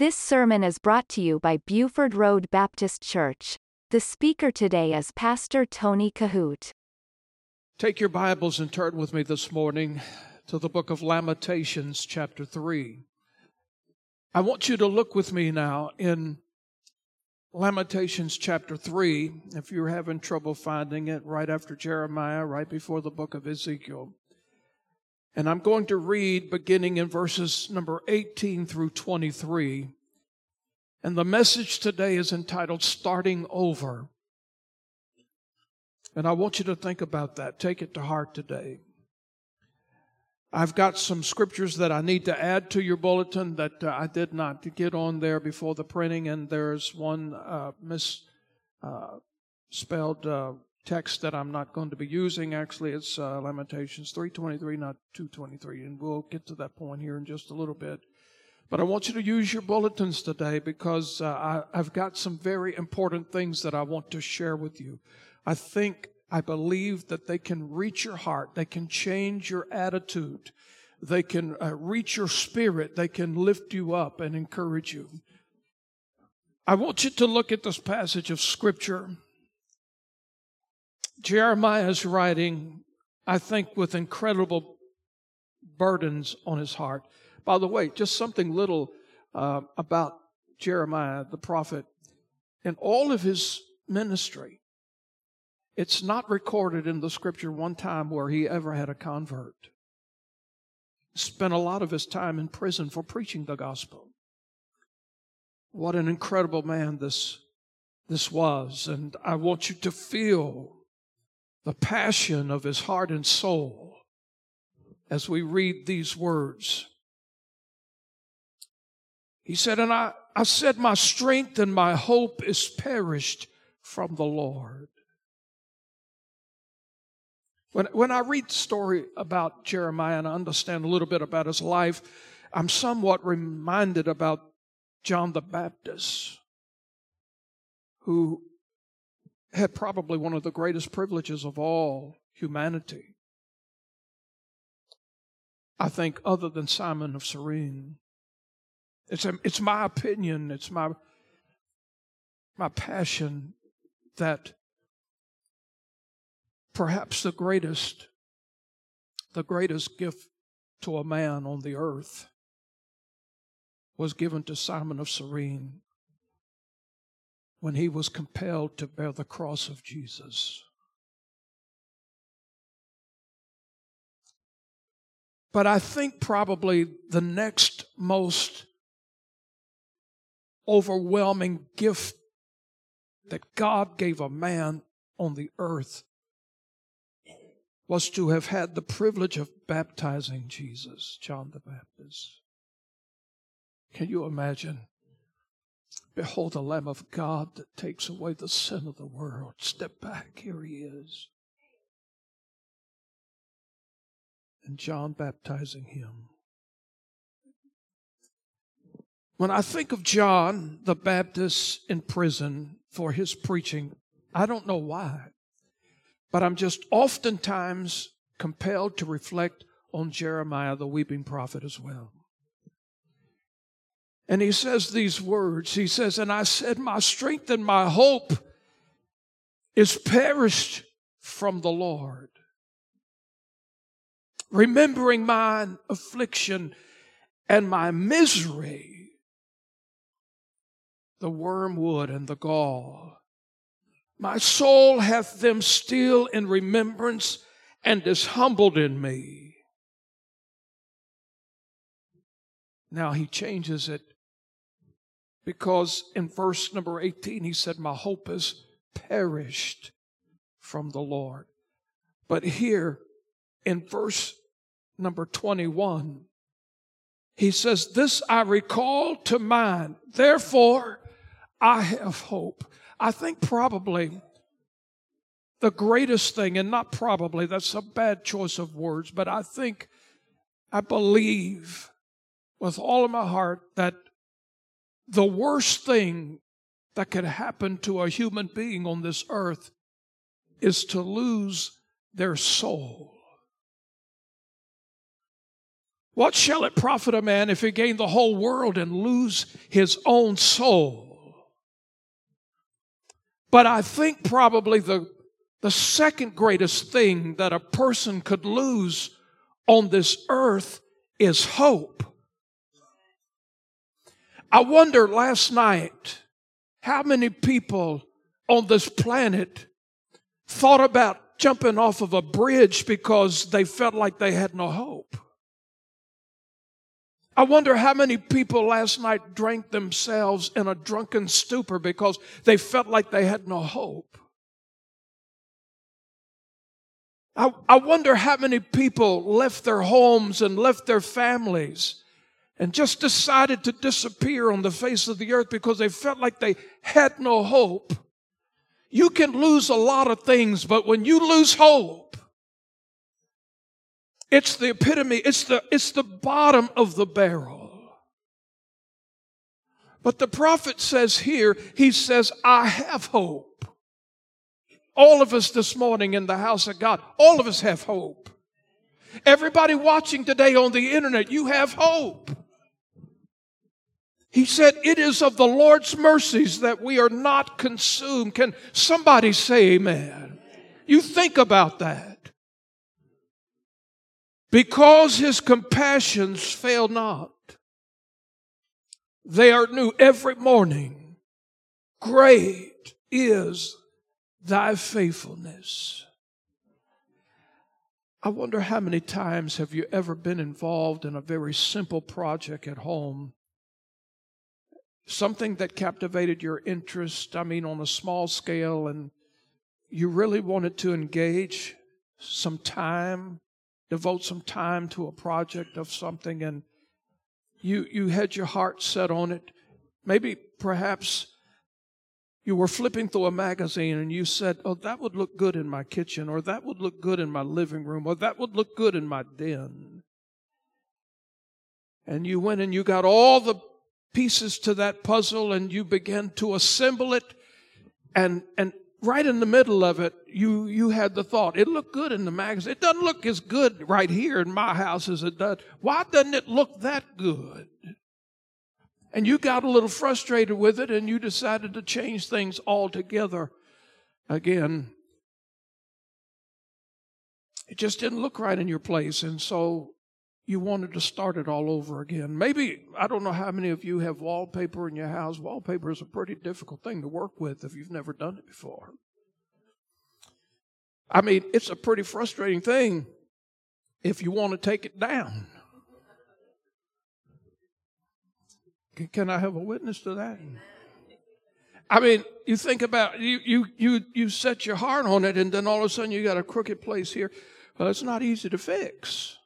This sermon is brought to you by Buford Road Baptist Church. The speaker today is Pastor Tony Kohout. Take your Bibles and turn with me this morning to the book of Lamentations, chapter 3. I want you to look with me now in Lamentations chapter 3, if you're having trouble finding it, right after Jeremiah, right before the book of Ezekiel. And I'm going to read beginning in verses number 18 through 23. And the message today is entitled Starting Over. And I want you to think about that. Take it to heart today. I've got some scriptures that I need to add to your bulletin that uh, I did not get on there before the printing, and there's one uh, misspelled uh, uh, text that I'm not going to be using. Actually, it's uh, Lamentations 3:23, not 2:23, and we'll get to that point here in just a little bit. But I want you to use your bulletins today because uh, I, I've got some very important things that I want to share with you. I think I believe that they can reach your heart. They can change your attitude. They can uh, reach your spirit. They can lift you up and encourage you. I want you to look at this passage of scripture. Jeremiah is writing, I think, with incredible burdens on his heart. By the way, just something little uh, about Jeremiah, the prophet. In all of his ministry, it's not recorded in the scripture one time where he ever had a convert. Spent a lot of his time in prison for preaching the gospel. What an incredible man this, this was. And I want you to feel the passion of his heart and soul as we read these words. He said, And I, I said, My strength and my hope is perished from the Lord. When, when I read the story about Jeremiah and I understand a little bit about his life, I'm somewhat reminded about John the Baptist, who had probably one of the greatest privileges of all humanity. I think, other than Simon of Cyrene. It's, a, it's my opinion, it's my, my passion that perhaps the greatest the greatest gift to a man on the earth was given to Simon of Cyrene when he was compelled to bear the cross of Jesus. But I think probably the next most overwhelming gift that God gave a man on the earth was to have had the privilege of baptizing Jesus, John the Baptist. Can you imagine? Behold the Lamb of God that takes away the sin of the world. Step back, here he is. And John baptizing him. When I think of John the Baptist in prison for his preaching, I don't know why. But I'm just oftentimes compelled to reflect on Jeremiah, the weeping prophet, as well. And he says these words He says, And I said, My strength and my hope is perished from the Lord. Remembering mine affliction and my misery, the wormwood and the gall my soul hath them still in remembrance and is humbled in me. Now he changes it because in verse number 18 he said, My hope is perished from the Lord. But here in verse number 21, he says, This I recall to mind, therefore I have hope. I think probably the greatest thing, and not probably, that's a bad choice of words, but I think, I believe with all of my heart that the worst thing that could happen to a human being on this earth is to lose their soul. What shall it profit a man if he gain the whole world and lose his own soul? But I think probably the, the second greatest thing that a person could lose on this earth is hope. I wonder last night how many people on this planet thought about jumping off of a bridge because they felt like they had no hope. I wonder how many people last night drank themselves in a drunken stupor because they felt like they had no hope. I, I wonder how many people left their homes and left their families and just decided to disappear on the face of the earth because they felt like they had no hope. You can lose a lot of things, but when you lose hope, it's the epitome, it's the, it's the bottom of the barrel. But the prophet says here, he says, I have hope. All of us this morning in the house of God, all of us have hope. Everybody watching today on the internet, you have hope. He said, It is of the Lord's mercies that we are not consumed. Can somebody say amen? You think about that. Because his compassions fail not, they are new every morning. Great is thy faithfulness. I wonder how many times have you ever been involved in a very simple project at home something that captivated your interest, I mean, on a small scale, and you really wanted to engage some time, devote some time to a project of something, and you, you had your heart set on it. Maybe perhaps you were flipping through a magazine and you said, Oh, that would look good in my kitchen, or that would look good in my living room, or that would look good in my den. And you went and you got all the pieces to that puzzle and you begin to assemble it. And and right in the middle of it you you had the thought it looked good in the magazine. It doesn't look as good right here in my house as it does. Why doesn't it look that good? And you got a little frustrated with it and you decided to change things altogether again. It just didn't look right in your place. And so you wanted to start it all over again. Maybe, I don't know how many of you have wallpaper in your house. Wallpaper is a pretty difficult thing to work with if you've never done it before. I mean, it's a pretty frustrating thing if you want to take it down. Can I have a witness to that? I mean, you think about you you you you set your heart on it, and then all of a sudden you got a crooked place here. Well, it's not easy to fix.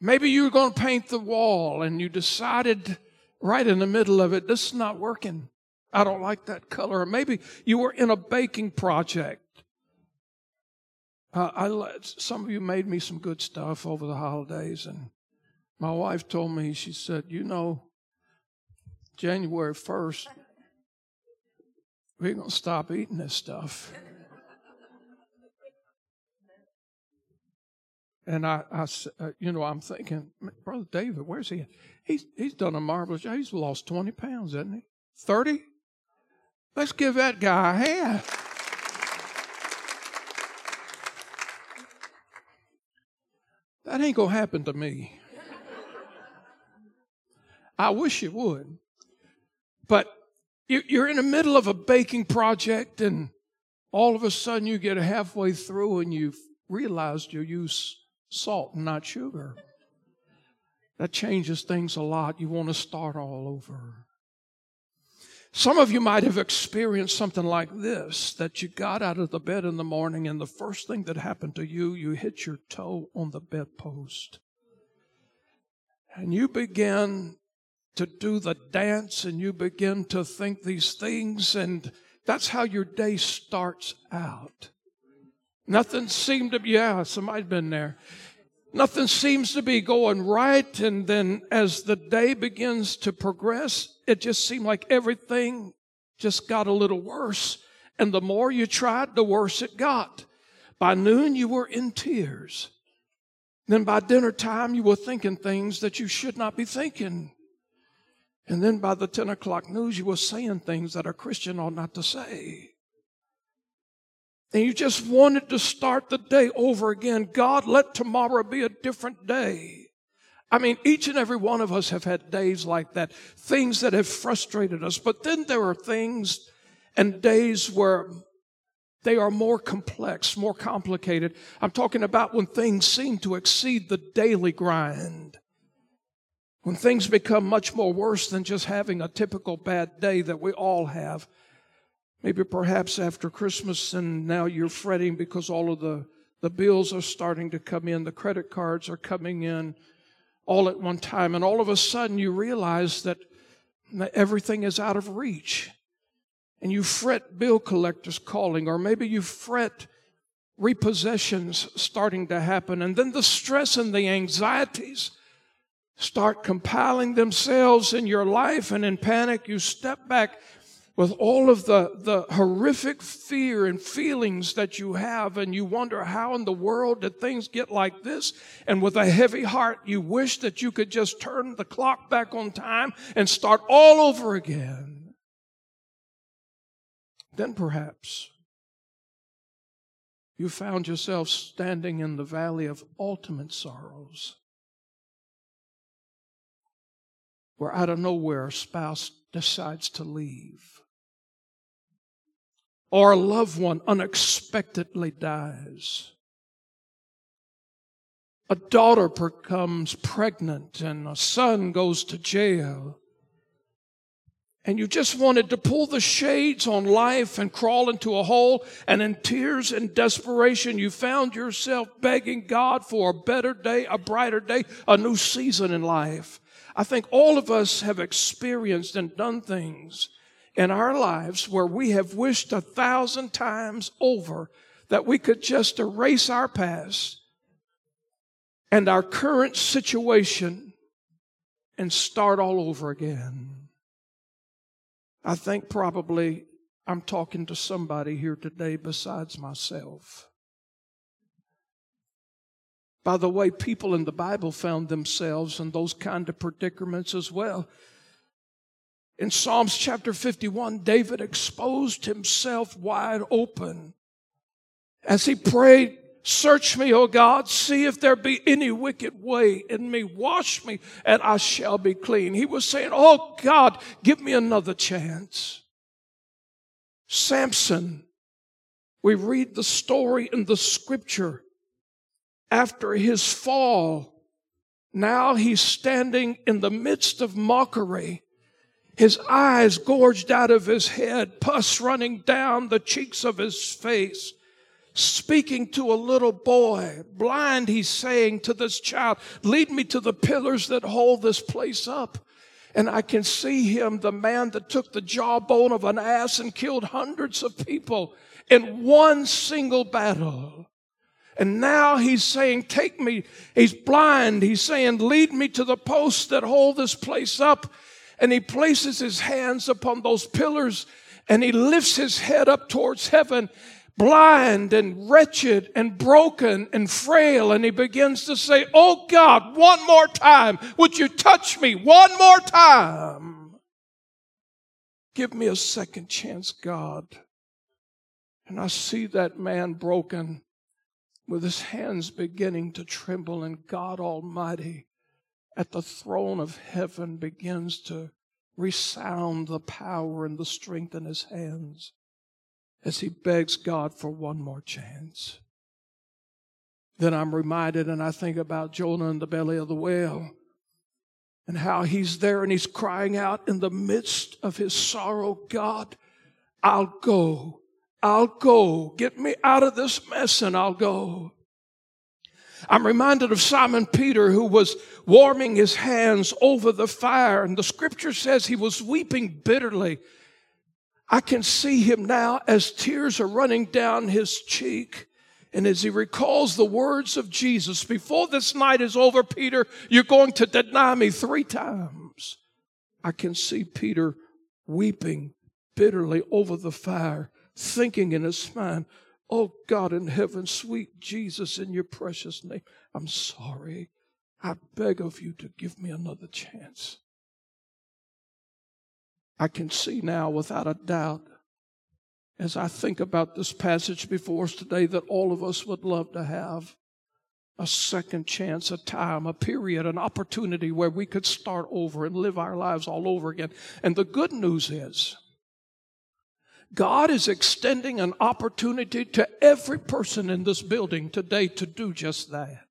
Maybe you were going to paint the wall and you decided right in the middle of it, this is not working. I don't like that color. Or maybe you were in a baking project. Uh, I, some of you made me some good stuff over the holidays, and my wife told me, she said, You know, January 1st, we're going to stop eating this stuff. And I, I uh, you know, I'm thinking, Brother David, where's he? He's he's done a marvelous job. He's lost 20 pounds, hasn't he? 30? Let's give that guy a hand. That ain't gonna happen to me. I wish it would. But you're in the middle of a baking project, and all of a sudden you get halfway through and you've realized you use salt and not sugar. That changes things a lot. You want to start all over. Some of you might have experienced something like this that you got out of the bed in the morning, and the first thing that happened to you, you hit your toe on the bedpost. And you begin to do the dance, and you begin to think these things, and that's how your day starts out. Nothing seemed to be, yeah, somebody's been there. Nothing seems to be going right. And then as the day begins to progress, it just seemed like everything just got a little worse. And the more you tried, the worse it got. By noon, you were in tears. Then by dinner time, you were thinking things that you should not be thinking. And then by the 10 o'clock news, you were saying things that a Christian ought not to say. And you just wanted to start the day over again. God, let tomorrow be a different day. I mean, each and every one of us have had days like that, things that have frustrated us. But then there are things and days where they are more complex, more complicated. I'm talking about when things seem to exceed the daily grind. When things become much more worse than just having a typical bad day that we all have. Maybe perhaps after Christmas and now you're fretting because all of the, the bills are starting to come in, the credit cards are coming in all at one time, and all of a sudden you realize that everything is out of reach. And you fret bill collectors calling, or maybe you fret repossessions starting to happen, and then the stress and the anxieties start compiling themselves in your life, and in panic you step back with all of the, the horrific fear and feelings that you have, and you wonder how in the world did things get like this? And with a heavy heart, you wish that you could just turn the clock back on time and start all over again. Then perhaps you found yourself standing in the valley of ultimate sorrows, where out of nowhere a spouse decides to leave or a loved one unexpectedly dies. A daughter becomes pregnant and a son goes to jail. And you just wanted to pull the shades on life and crawl into a hole. And in tears and desperation, you found yourself begging God for a better day, a brighter day, a new season in life. I think all of us have experienced and done things in our lives where we have wished a thousand times over that we could just erase our past and our current situation and start all over again. I think probably I'm talking to somebody here today besides myself. By the way, people in the Bible found themselves in those kind of predicaments as well. In Psalms chapter 51, David exposed himself wide open as he prayed, Search me, O God, see if there be any wicked way in me. Wash me, and I shall be clean. He was saying, Oh God, give me another chance. Samson, we read the story in the scripture after his fall. Now he's standing in the midst of mockery his eyes gorged out of his head, pus running down the cheeks of his face. Speaking to a little boy, blind, he's saying to this child, Lead me to the pillars that hold this place up. And I can see him, the man that took the jawbone of an ass and killed hundreds of people in one single battle. And now he's saying, Take me. He's blind. He's saying, Lead me to the posts that hold this place up and he places his hands upon those pillars and he lifts his head up towards heaven, blind and wretched and broken and frail. And he begins to say, Oh God, one more time, would you touch me one more time? Give me a second chance, God. And I see that man broken with his hands beginning to tremble, and God Almighty at the throne of heaven begins to resound the power and the strength in his hands as he begs God for one more chance. Then I'm reminded and I think about Jonah in the belly of the whale and how he's there and he's crying out in the midst of his sorrow, God, I'll go. I'll go. Get me out of this mess and I'll go. I'm reminded of Simon Peter who was warming his hands over the fire, and the scripture says he was weeping bitterly. I can see him now as tears are running down his cheek. And as he recalls the words of Jesus, before this night is over, Peter, you're going to deny me three times. I can see Peter weeping bitterly over the fire, thinking in his mind, Oh God in heaven, sweet Jesus, in your precious name, I'm sorry. I beg of you to give me another chance. I can see now without a doubt, as I think about this passage before us today, that all of us would love to have a second chance, a time, a period, an opportunity where we could start over and live our lives all over again. And the good news is, God is extending an opportunity to every person in this building today to do just that.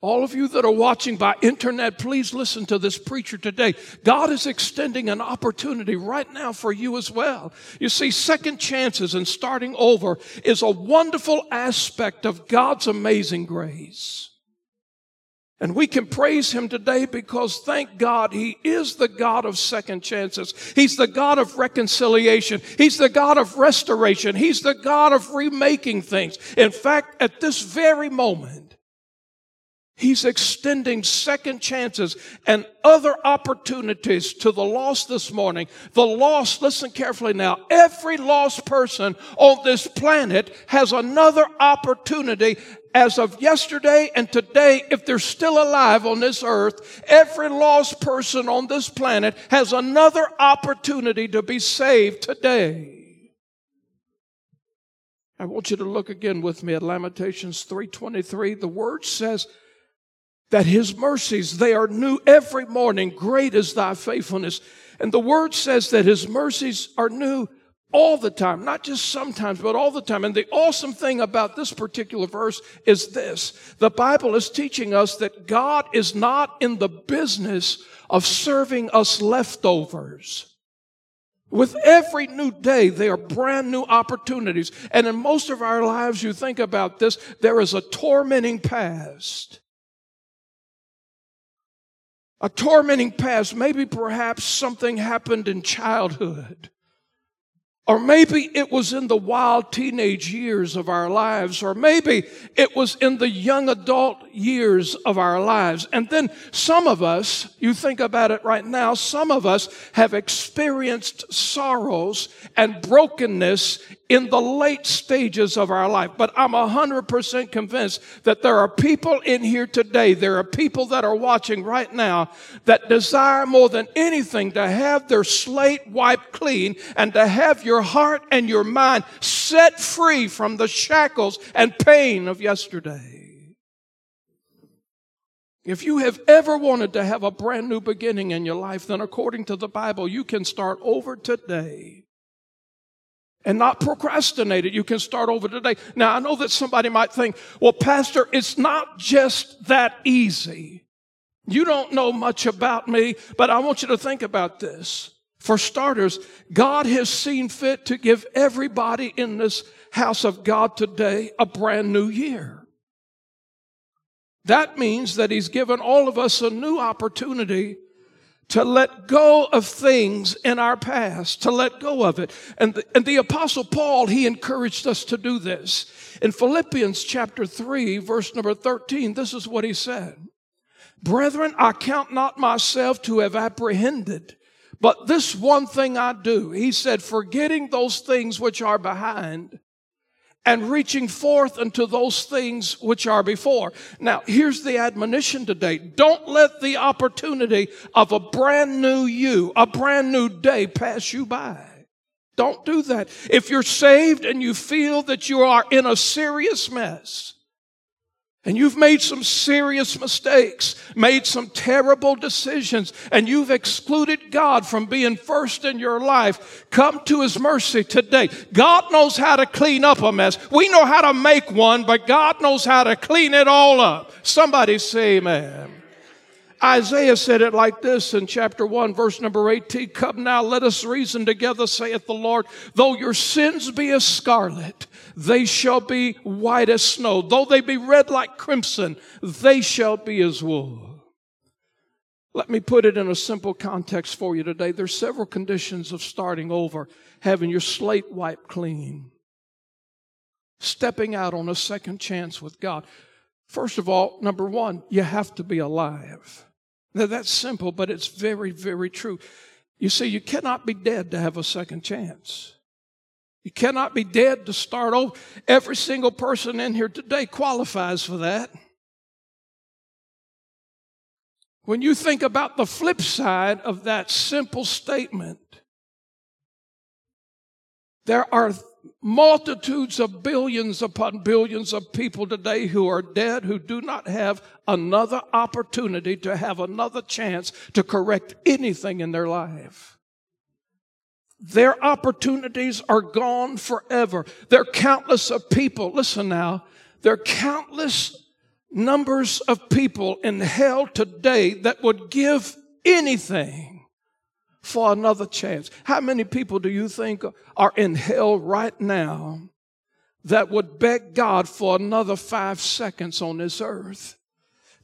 All of you that are watching by internet, please listen to this preacher today. God is extending an opportunity right now for you as well. You see, second chances and starting over is a wonderful aspect of God's amazing grace. And we can praise him today because thank God he is the God of second chances. He's the God of reconciliation. He's the God of restoration. He's the God of remaking things. In fact, at this very moment, He's extending second chances and other opportunities to the lost this morning. The lost, listen carefully now, every lost person on this planet has another opportunity as of yesterday and today, if they're still alive on this earth, every lost person on this planet has another opportunity to be saved today. I want you to look again with me at Lamentations 3:23. The word says, that his mercies, they are new every morning. Great is thy faithfulness. And the word says that his mercies are new all the time, not just sometimes, but all the time. And the awesome thing about this particular verse is this. The Bible is teaching us that God is not in the business of serving us leftovers. With every new day, there are brand new opportunities. And in most of our lives, you think about this, there is a tormenting past a tormenting past. Maybe perhaps something happened in childhood. Or maybe it was in the wild teenage years of our lives, or maybe it was in the young adult years of our lives. And then some of us, you think about it right now, some of us have experienced sorrows and brokenness in the late stages of our life. But I'm 100% convinced that there are people in here today, there are people that are watching right now that desire more than anything to have their slate wiped clean and to have your heart and your mind set free from the shackles and pain of yesterday. If you have ever wanted to have a brand new beginning in your life, then according to the Bible, you can start over today and not procrastinate it. You can start over today. Now, I know that somebody might think, well, Pastor, it's not just that easy. You don't know much about me, but I want you to think about this. For starters, God has seen fit to give everybody in this house of God today a brand new year. That means that He's given all of us a new opportunity to let go of things in our past, to let go of it. And the, and the apostle Paul, he encouraged us to do this. In Philippians chapter 3, verse number 13, this is what he said. Brethren, I count not myself to have apprehended, but this one thing I do. He said, forgetting those things which are behind and reaching forth unto those things which are before. Now, here's the admonition today. Don't let the opportunity of a brand new you, a brand new day pass you by. Don't do that. If you're saved and you feel that you are in a serious mess, and you've made some serious mistakes, made some terrible decisions, and you've excluded God from being first in your life, come to His mercy today. God knows how to clean up a mess. We know how to make one, but God knows how to clean it all up. Somebody say amen. Isaiah said it like this in chapter 1, verse number 18 Come now, let us reason together, saith the Lord. Though your sins be as scarlet, they shall be white as snow. Though they be red like crimson, they shall be as wool. Let me put it in a simple context for you today. There's several conditions of starting over, having your slate wiped clean, stepping out on a second chance with God. First of all, number one, you have to be alive. Now, that's simple, but it's very, very true. You see, you cannot be dead to have a second chance. You cannot be dead to start over. Every single person in here today qualifies for that. When you think about the flip side of that simple statement, there are multitudes of billions upon billions of people today who are dead who do not have another opportunity to have another chance to correct anything in their life. Their opportunities are gone forever. There are countless of people. Listen now. There are countless numbers of people in hell today that would give anything for another chance. How many people do you think are in hell right now that would beg God for another five seconds on this earth?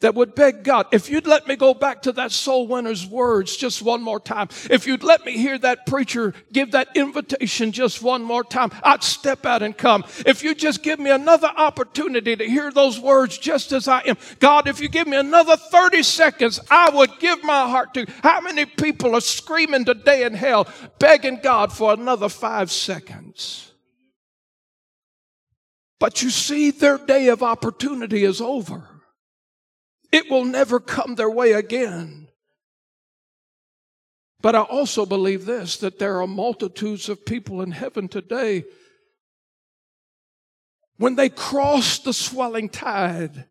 That would beg God, if you'd let me go back to that soul winner's words just one more time, if you'd let me hear that preacher give that invitation just one more time, I'd step out and come. If you just give me another opportunity to hear those words just as I am, God, if you give me another 30 seconds, I would give my heart to. How many people are screaming today in hell, begging God for another five seconds? But you see, their day of opportunity is over. It will never come their way again. But I also believe this that there are multitudes of people in heaven today. When they crossed the swelling tide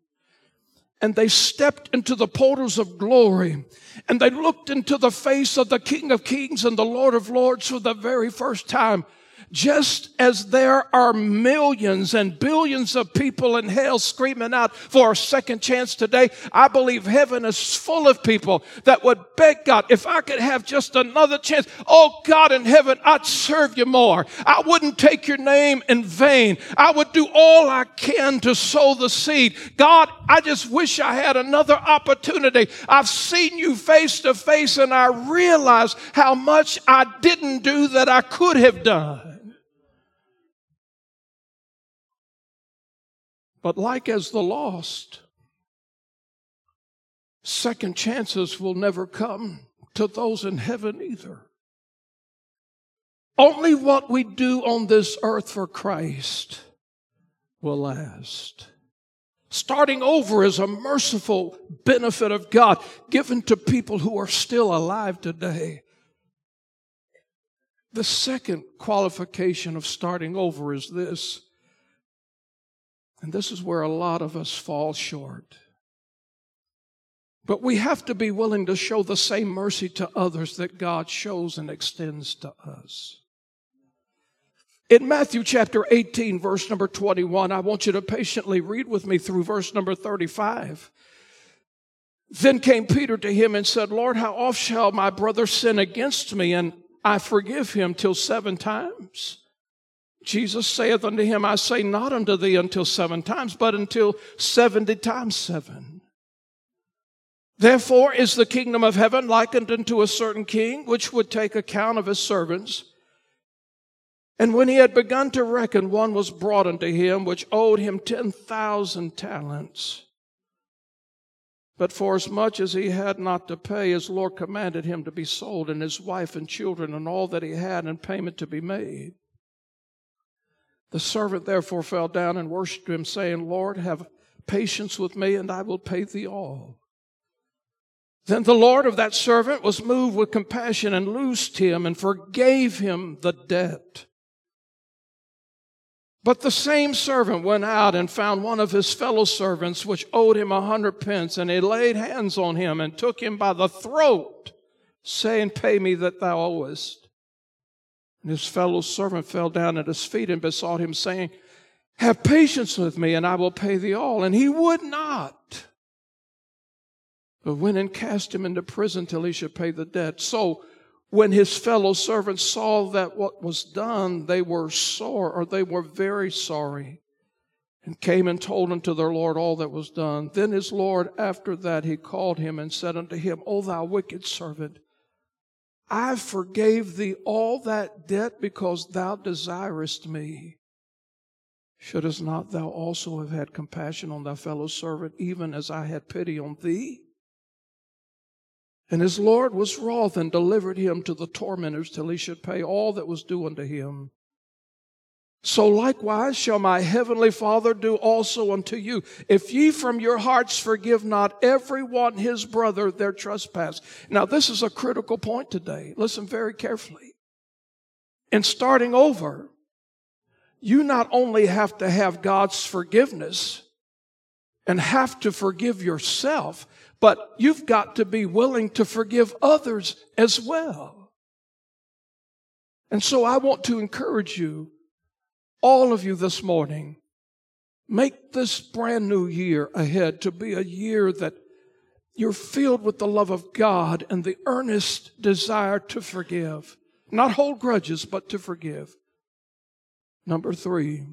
and they stepped into the portals of glory and they looked into the face of the King of Kings and the Lord of Lords for the very first time, just as there are millions and billions of people in hell screaming out for a second chance today, I believe heaven is full of people that would beg God, if I could have just another chance, oh God in heaven, I'd serve you more. I wouldn't take your name in vain. I would do all I can to sow the seed. God, I just wish I had another opportunity. I've seen you face to face and I realize how much I didn't do that I could have done. But like as the lost, second chances will never come to those in heaven either. Only what we do on this earth for Christ will last. Starting over is a merciful benefit of God given to people who are still alive today. The second qualification of starting over is this and this is where a lot of us fall short. But we have to be willing to show the same mercy to others that God shows and extends to us. In Matthew chapter 18, verse number 21, I want you to patiently read with me through verse number 35. Then came Peter to him and said, Lord, how oft shall my brother sin against me and I forgive him till seven times? Jesus saith unto him, I say not unto thee until seven times, but until seventy times seven. Therefore is the kingdom of heaven likened unto a certain king, which would take account of his servants. And when he had begun to reckon, one was brought unto him, which owed him ten thousand talents. But for as he had not to pay, his Lord commanded him to be sold, and his wife and children, and all that he had, and payment to be made. The servant therefore fell down and worshipped him, saying, Lord, have patience with me, and I will pay thee all. Then the Lord of that servant was moved with compassion and loosed him and forgave him the debt. But the same servant went out and found one of his fellow servants which owed him a hundred pence, and he laid hands on him and took him by the throat, saying, Pay me that thou owest. And his fellow servant fell down at his feet and besought him, saying, Have patience with me, and I will pay thee all. And he would not, but went and cast him into prison till he should pay the debt. So when his fellow servants saw that what was done, they were sore, or they were very sorry, and came and told unto their Lord all that was done. Then his Lord, after that, he called him and said unto him, O thou wicked servant, I forgave thee all that debt because thou desirest me. Shouldst not thou also have had compassion on thy fellow servant, even as I had pity on thee? And his Lord was wroth and delivered him to the tormentors till he should pay all that was due unto him. So likewise shall my heavenly Father do also unto you. If ye from your hearts forgive not every one his brother their trespass. Now, this is a critical point today. Listen very carefully. In starting over, you not only have to have God's forgiveness and have to forgive yourself, but you've got to be willing to forgive others as well. And so I want to encourage you all of you this morning, make this brand new year ahead to be a year that you're filled with the love of God and the earnest desire to forgive. Not hold grudges, but to forgive. Number three,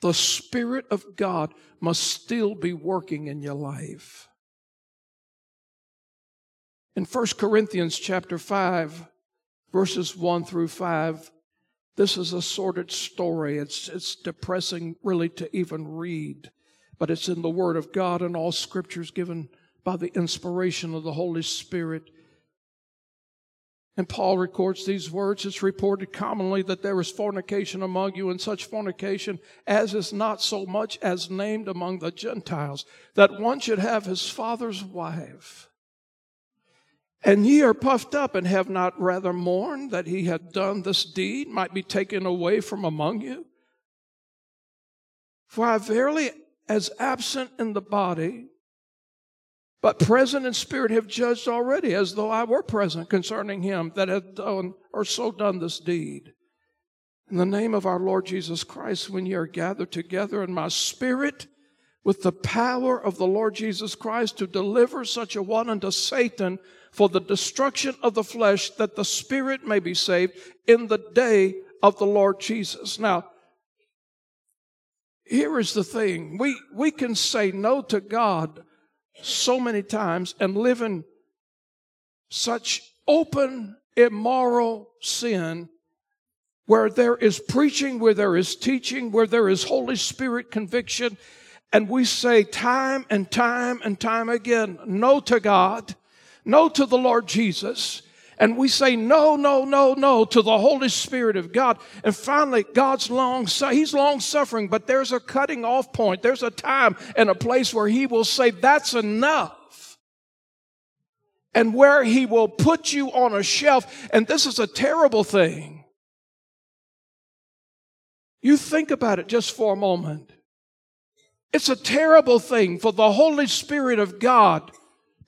the Spirit of God must still be working in your life. In 1 Corinthians chapter 5, verses 1 through 5, this is a sordid story. It's, it's depressing, really, to even read, but it's in the Word of God and all scriptures given by the inspiration of the Holy Spirit. And Paul records these words. It's reported commonly that there is fornication among you, and such fornication as is not so much as named among the Gentiles, that one should have his father's wife. And ye are puffed up and have not rather mourned that he had done this deed, might be taken away from among you. For I verily, as absent in the body, but present in spirit, have judged already, as though I were present concerning him that had done or so done this deed. In the name of our Lord Jesus Christ, when ye are gathered together in my spirit, with the power of the Lord Jesus Christ to deliver such a one unto Satan for the destruction of the flesh, that the spirit may be saved in the day of the Lord Jesus. Now, here is the thing. We, we can say no to God so many times and live in such open, immoral sin where there is preaching, where there is teaching, where there is Holy Spirit conviction. And we say time and time and time again, no to God no to the Lord Jesus, and we say no, no, no, no to the Holy Spirit of God. And finally, God's long, He's long suffering, but there's a cutting off point. There's a time and a place where He will say, that's enough. And where He will put you on a shelf. And this is a terrible thing. You think about it just for a moment. It's a terrible thing for the Holy Spirit of God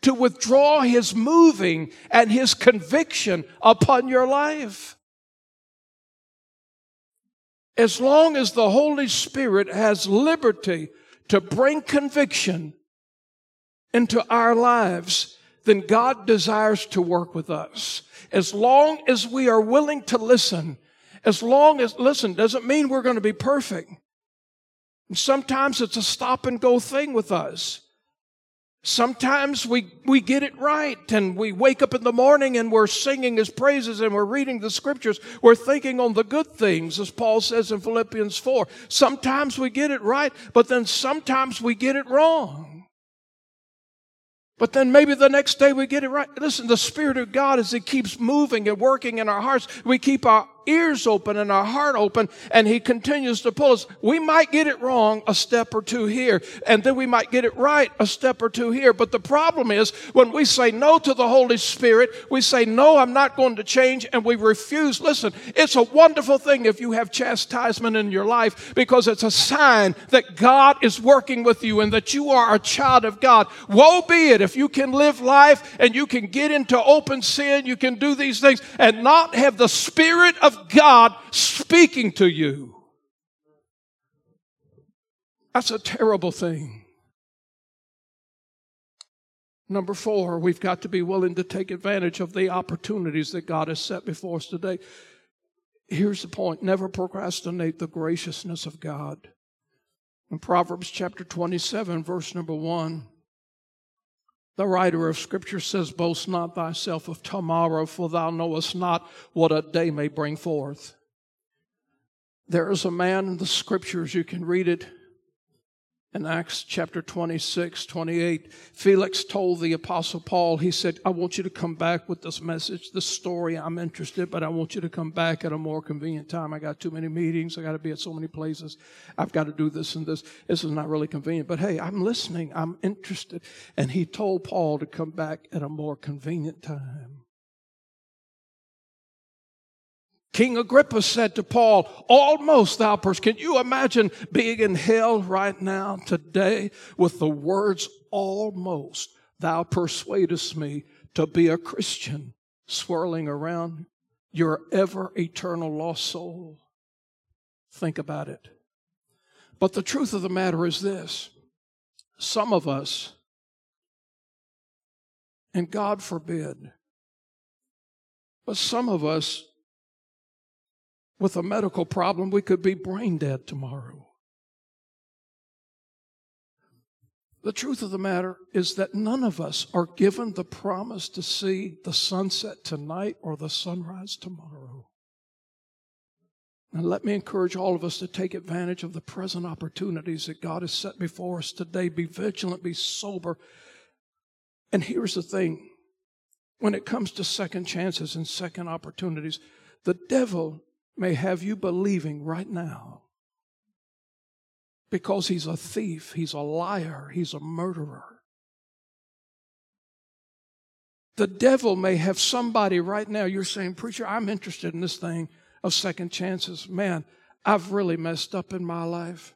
to withdraw his moving and his conviction upon your life. As long as the Holy Spirit has liberty to bring conviction into our lives, then God desires to work with us. As long as we are willing to listen, as long as, listen, doesn't mean we're going to be perfect. And sometimes it's a stop and go thing with us. Sometimes we, we get it right and we wake up in the morning and we're singing his praises and we're reading the scriptures. We're thinking on the good things, as Paul says in Philippians 4. Sometimes we get it right, but then sometimes we get it wrong. But then maybe the next day we get it right. Listen, the Spirit of God, as He keeps moving and working in our hearts, we keep our ears open and our heart open, and He continues to pull us. We might get it wrong a step or two here, and then we might get it right a step or two here. But the problem is when we say no to the Holy Spirit, we say, No, I'm not going to change, and we refuse. Listen, it's a wonderful thing if you have chastisement in your life because it's a sign that God is working with you and that you are a child of God. Woe be it if you can live life and you can get into open sin, you can do these things and not have the Spirit of God speaking to you. That's a terrible thing. Number four, we've got to be willing to take advantage of the opportunities that God has set before us today. Here's the point never procrastinate the graciousness of God. In Proverbs chapter 27, verse number 1, the writer of Scripture says, Boast not thyself of tomorrow, for thou knowest not what a day may bring forth. There is a man in the Scriptures, you can read it. In Acts chapter 26, 28, Felix told the apostle Paul, he said, I want you to come back with this message, this story. I'm interested, but I want you to come back at a more convenient time. I got too many meetings. I got to be at so many places. I've got to do this and this. This is not really convenient, but hey, I'm listening. I'm interested. And he told Paul to come back at a more convenient time. King Agrippa said to Paul, Almost thou pers. Can you imagine being in hell right now, today, with the words, Almost thou persuadest me to be a Christian, swirling around your ever eternal lost soul? Think about it. But the truth of the matter is this some of us, and God forbid, but some of us with a medical problem, we could be brain dead tomorrow. The truth of the matter is that none of us are given the promise to see the sunset tonight or the sunrise tomorrow. And let me encourage all of us to take advantage of the present opportunities that God has set before us today. Be vigilant, be sober. And here's the thing when it comes to second chances and second opportunities, the devil may have you believing right now because he's a thief, he's a liar, he's a murderer. The devil may have somebody right now, you're saying, Preacher, I'm interested in this thing of second chances. Man, I've really messed up in my life.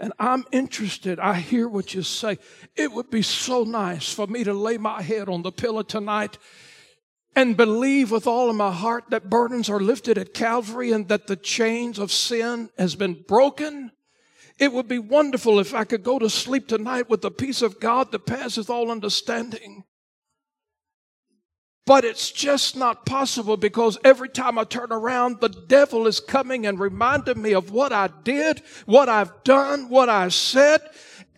And I'm interested. I hear what you say. It would be so nice for me to lay my head on the pillow tonight and believe with all of my heart that burdens are lifted at Calvary and that the chains of sin has been broken. It would be wonderful if I could go to sleep tonight with the peace of God that passeth all understanding. But it's just not possible because every time I turn around, the devil is coming and reminding me of what I did, what I've done, what I said.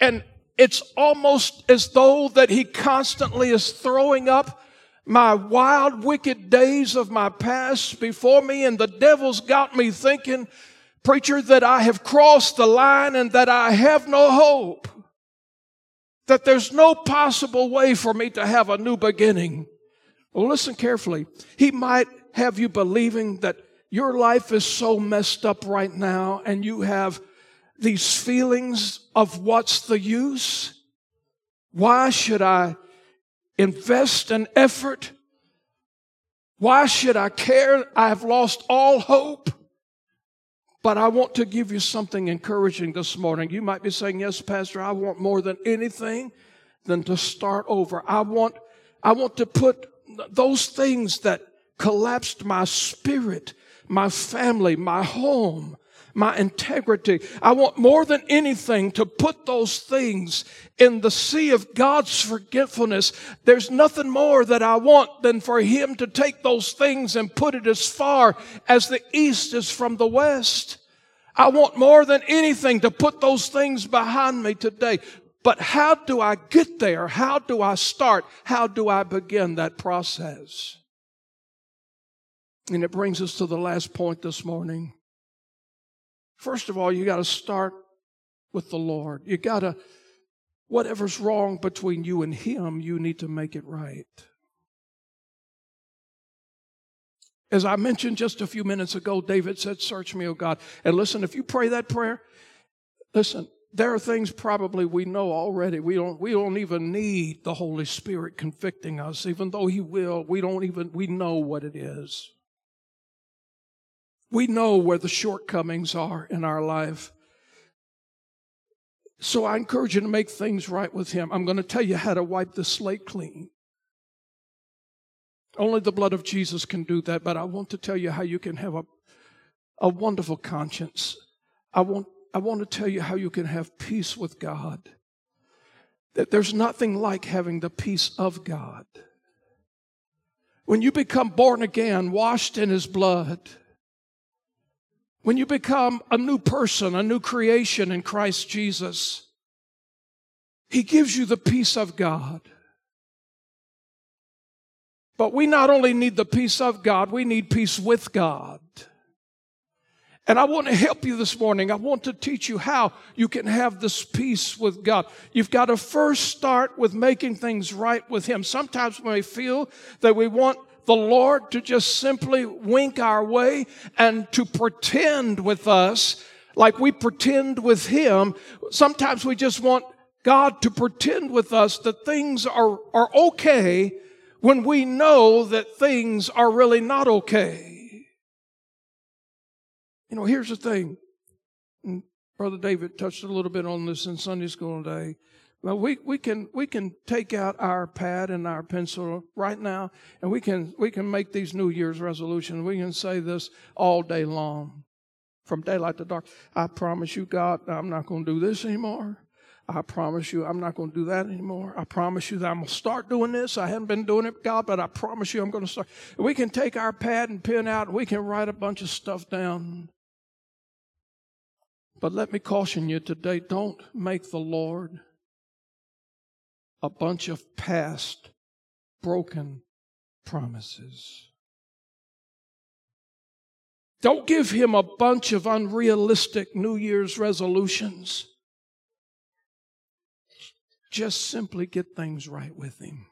And it's almost as though that he constantly is throwing up my wild, wicked days of my past before me, and the devil's got me thinking, preacher, that I have crossed the line and that I have no hope. That there's no possible way for me to have a new beginning. Well, listen carefully. He might have you believing that your life is so messed up right now and you have these feelings of what's the use? Why should I invest an effort. Why should I care? I have lost all hope. But I want to give you something encouraging this morning. You might be saying, Yes, Pastor, I want more than anything than to start over. I want, I want to put those things that collapsed my spirit, my family, my home, my integrity. I want more than anything to put those things in the sea of God's forgetfulness. There's nothing more that I want than for Him to take those things and put it as far as the east is from the west. I want more than anything to put those things behind me today. But how do I get there? How do I start? How do I begin that process? And it brings us to the last point this morning. First of all, you got to start with the Lord. You got to, whatever's wrong between you and Him, you need to make it right. As I mentioned just a few minutes ago, David said, Search me, O God. And listen, if you pray that prayer, listen, there are things probably we know already. We don't, we don't even need the Holy Spirit convicting us, even though He will. We don't even, we know what it is. We know where the shortcomings are in our life. So I encourage you to make things right with Him. I'm going to tell you how to wipe the slate clean. Only the blood of Jesus can do that, but I want to tell you how you can have a, a wonderful conscience. I want, I want to tell you how you can have peace with God. That there's nothing like having the peace of God. When you become born again, washed in His blood, when you become a new person, a new creation in Christ Jesus, He gives you the peace of God. But we not only need the peace of God, we need peace with God. And I want to help you this morning. I want to teach you how you can have this peace with God. You've got to first start with making things right with Him. Sometimes we may feel that we want the Lord to just simply wink our way and to pretend with us like we pretend with Him. Sometimes we just want God to pretend with us that things are, are okay when we know that things are really not okay. You know, here's the thing. Brother David touched a little bit on this in Sunday school today. Well, we, we can we can take out our pad and our pencil right now, and we can we can make these New Year's resolutions. We can say this all day long, from daylight to dark. I promise you, God, I'm not going to do this anymore. I promise you, I'm not going to do that anymore. I promise you that I'm going to start doing this. I haven't been doing it, God, but I promise you I'm going to start. We can take our pad and pen out, and we can write a bunch of stuff down. But let me caution you today don't make the Lord a bunch of past broken promises. Don't give him a bunch of unrealistic New Year's resolutions. Just simply get things right with him.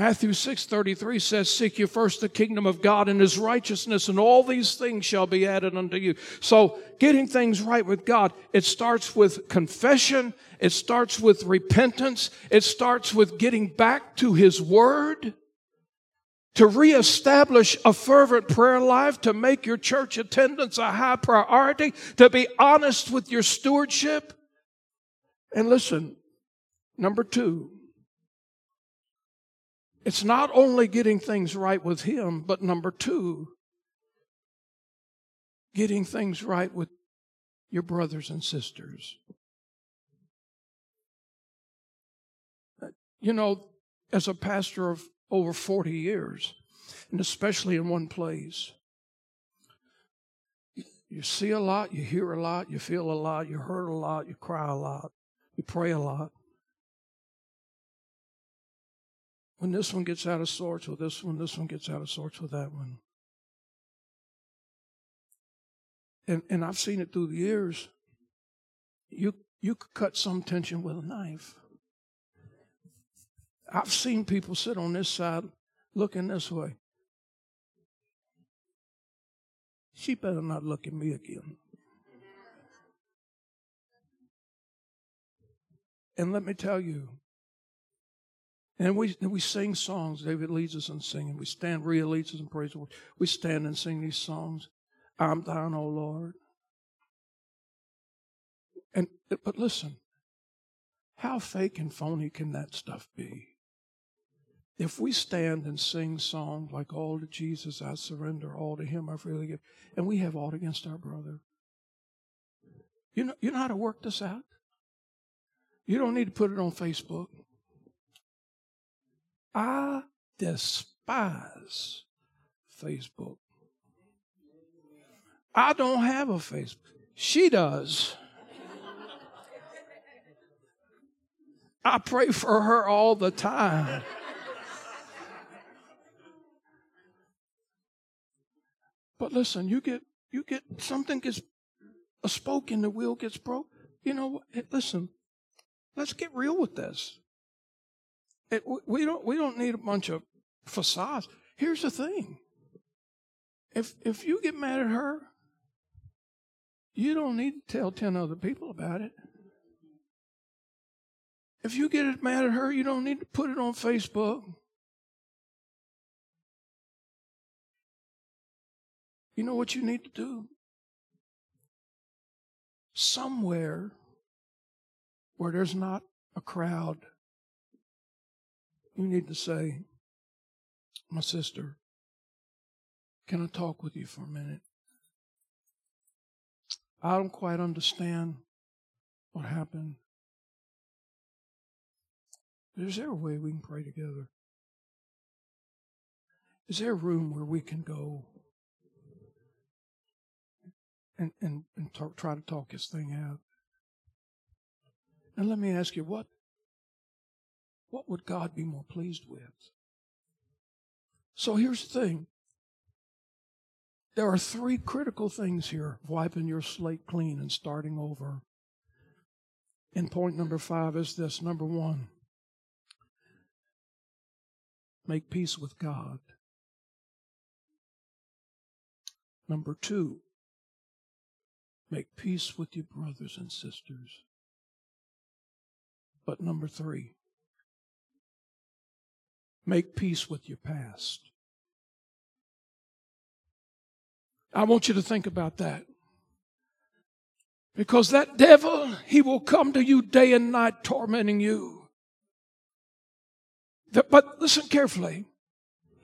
Matthew 6:33 says seek you first the kingdom of God and his righteousness and all these things shall be added unto you. So getting things right with God, it starts with confession, it starts with repentance, it starts with getting back to his word to reestablish a fervent prayer life, to make your church attendance a high priority, to be honest with your stewardship. And listen, number 2, it's not only getting things right with Him, but number two, getting things right with your brothers and sisters. Uh, you know, as a pastor of over 40 years, and especially in one place, you see a lot, you hear a lot, you feel a lot, you hurt a lot, you cry a lot, you pray a lot. When this one gets out of sorts with this one, this one gets out of sorts with that one. And, and I've seen it through the years. You, you could cut some tension with a knife. I've seen people sit on this side looking this way. She better not look at me again. And let me tell you, and we, we sing songs. David leads us in singing. We stand, Rhea leads us in praise. We stand and sing these songs. I'm thine, O Lord. And, but listen, how fake and phony can that stuff be? If we stand and sing songs like all to Jesus I surrender, all to him I freely give, and we have aught against our brother, you know, you know how to work this out? You don't need to put it on Facebook. I despise Facebook. I don't have a Facebook. She does. I pray for her all the time. But listen, you get you get something gets a spoke and the wheel gets broke. You know, listen, let's get real with this. It, we don't we don't need a bunch of facades. Here's the thing. If if you get mad at her, you don't need to tell ten other people about it. If you get mad at her, you don't need to put it on Facebook. You know what you need to do? Somewhere where there's not a crowd you need to say, My sister, can I talk with you for a minute? I don't quite understand what happened. Is there a way we can pray together? Is there a room where we can go and, and, and talk, try to talk this thing out? And let me ask you, what what would God be more pleased with? So here's the thing There are three critical things here wiping your slate clean and starting over. And point number five is this number one, make peace with God. Number two, make peace with your brothers and sisters. But number three, make peace with your past. I want you to think about that. Because that devil, he will come to you day and night tormenting you. But listen carefully.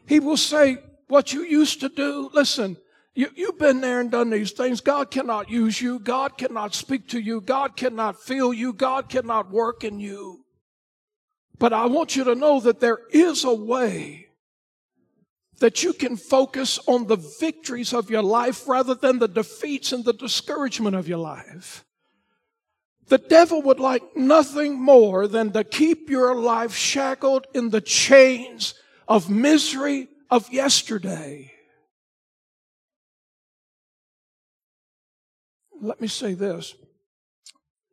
He will say, What you used to do, listen, you, you've been there and done these things. God cannot use you. God cannot speak to you. God cannot feel you. God cannot work in you. But I want you to know that there is a way that you can focus on the victories of your life rather than the defeats and the discouragement of your life. The devil would like nothing more than to keep your life shackled in the chains of misery of yesterday. Let me say this.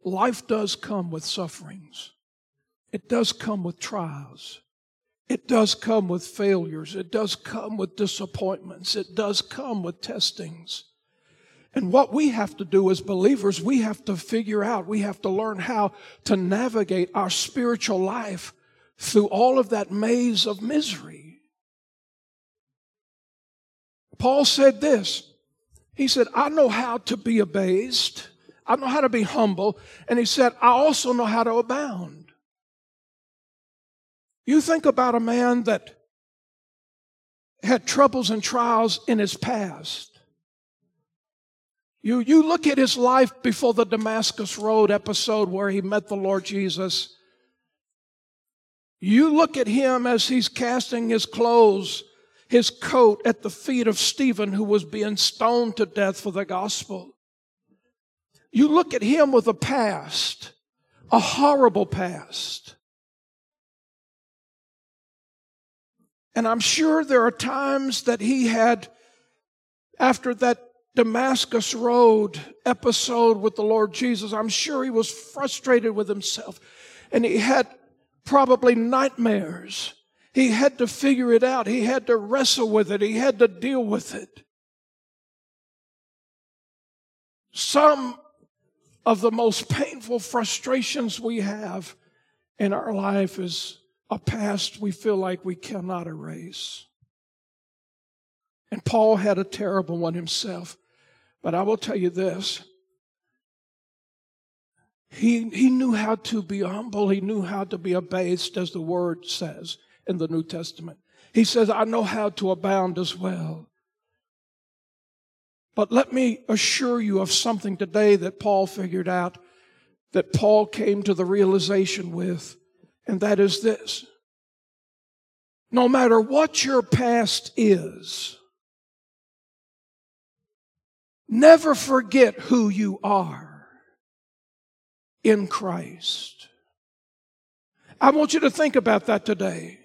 Life does come with sufferings. It does come with trials. It does come with failures. It does come with disappointments. It does come with testings. And what we have to do as believers, we have to figure out, we have to learn how to navigate our spiritual life through all of that maze of misery. Paul said this. He said, I know how to be abased. I know how to be humble. And he said, I also know how to abound. You think about a man that had troubles and trials in his past. You, you look at his life before the Damascus Road episode where he met the Lord Jesus. You look at him as he's casting his clothes, his coat at the feet of Stephen, who was being stoned to death for the gospel. You look at him with a past, a horrible past. And I'm sure there are times that he had, after that Damascus Road episode with the Lord Jesus, I'm sure he was frustrated with himself. And he had probably nightmares. He had to figure it out. He had to wrestle with it. He had to deal with it. Some of the most painful frustrations we have in our life is a past we feel like we cannot erase. And Paul had a terrible one himself. But I will tell you this. He, he knew how to be humble. He knew how to be abased, as the word says in the New Testament. He says, I know how to abound as well. But let me assure you of something today that Paul figured out, that Paul came to the realization with. And that is this. No matter what your past is, never forget who you are in Christ. I want you to think about that today.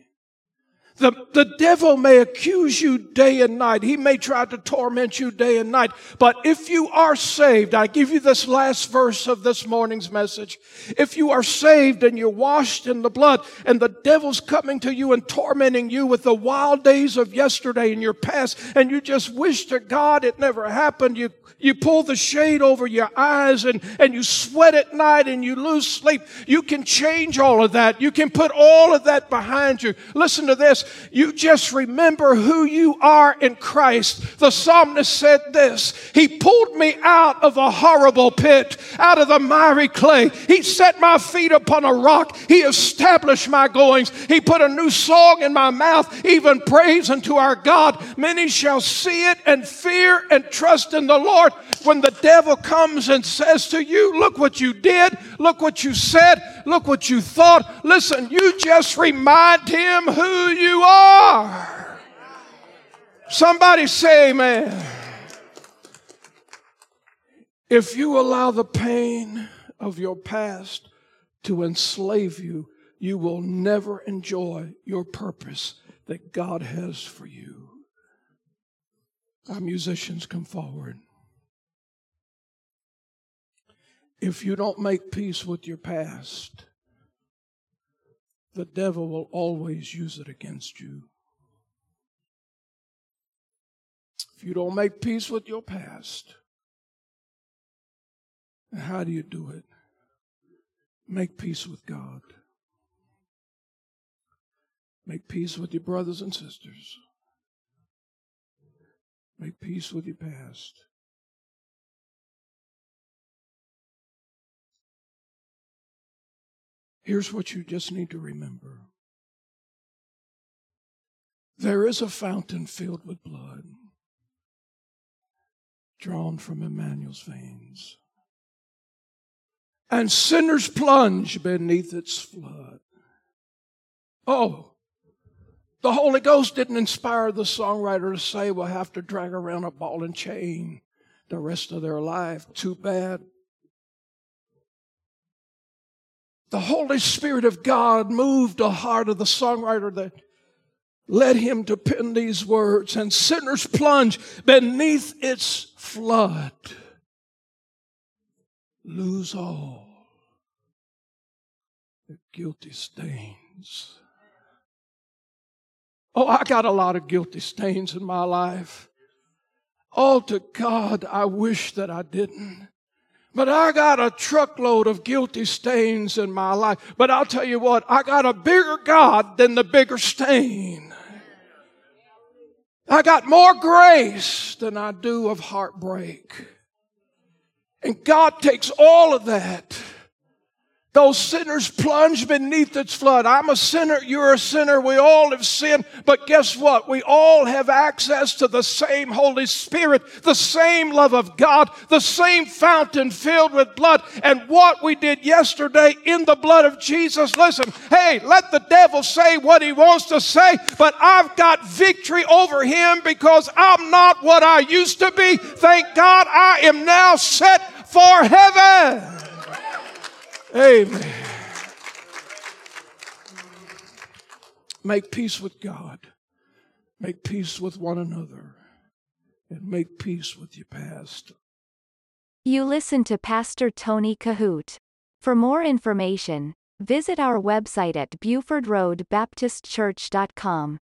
The, the devil may accuse you day and night. He may try to torment you day and night. But if you are saved, I give you this last verse of this morning's message. If you are saved and you're washed in the blood and the devil's coming to you and tormenting you with the wild days of yesterday in your past and you just wish to God it never happened, you you pull the shade over your eyes and, and you sweat at night and you lose sleep. You can change all of that. You can put all of that behind you. Listen to this. You just remember who you are in Christ. The psalmist said this. He pulled me out of a horrible pit, out of the miry clay. He set my feet upon a rock. He established my goings. He put a new song in my mouth, even praise unto our God. Many shall see it and fear and trust in the Lord. When the devil comes and says to you, Look what you did, look what you said, look what you thought, listen, you just remind him who you are. Somebody say, Amen. If you allow the pain of your past to enslave you, you will never enjoy your purpose that God has for you. Our musicians come forward. If you don't make peace with your past, the devil will always use it against you. If you don't make peace with your past, how do you do it? Make peace with God. Make peace with your brothers and sisters. Make peace with your past. Here's what you just need to remember there is a fountain filled with blood drawn from Emmanuel's veins, and sinners plunge beneath its flood. Oh, the Holy Ghost didn't inspire the songwriter to say we'll have to drag around a ball and chain the rest of their life. Too bad. The Holy Spirit of God moved the heart of the songwriter that led him to pen these words, and sinners plunge beneath its flood, lose all the guilty stains. Oh, I got a lot of guilty stains in my life. Oh, to God, I wish that I didn't. But I got a truckload of guilty stains in my life. But I'll tell you what, I got a bigger God than the bigger stain. I got more grace than I do of heartbreak. And God takes all of that those sinners plunge beneath its flood. I'm a sinner, you're a sinner, we all have sinned, but guess what? We all have access to the same Holy Spirit, the same love of God, the same fountain filled with blood. And what we did yesterday in the blood of Jesus, listen, hey, let the devil say what he wants to say, but I've got victory over him because I'm not what I used to be. Thank God I am now set for heaven. Amen. Make peace with God. Make peace with one another. And make peace with your past. You listen to Pastor Tony Kohout. For more information, visit our website at BufordRoadBaptistChurch.com.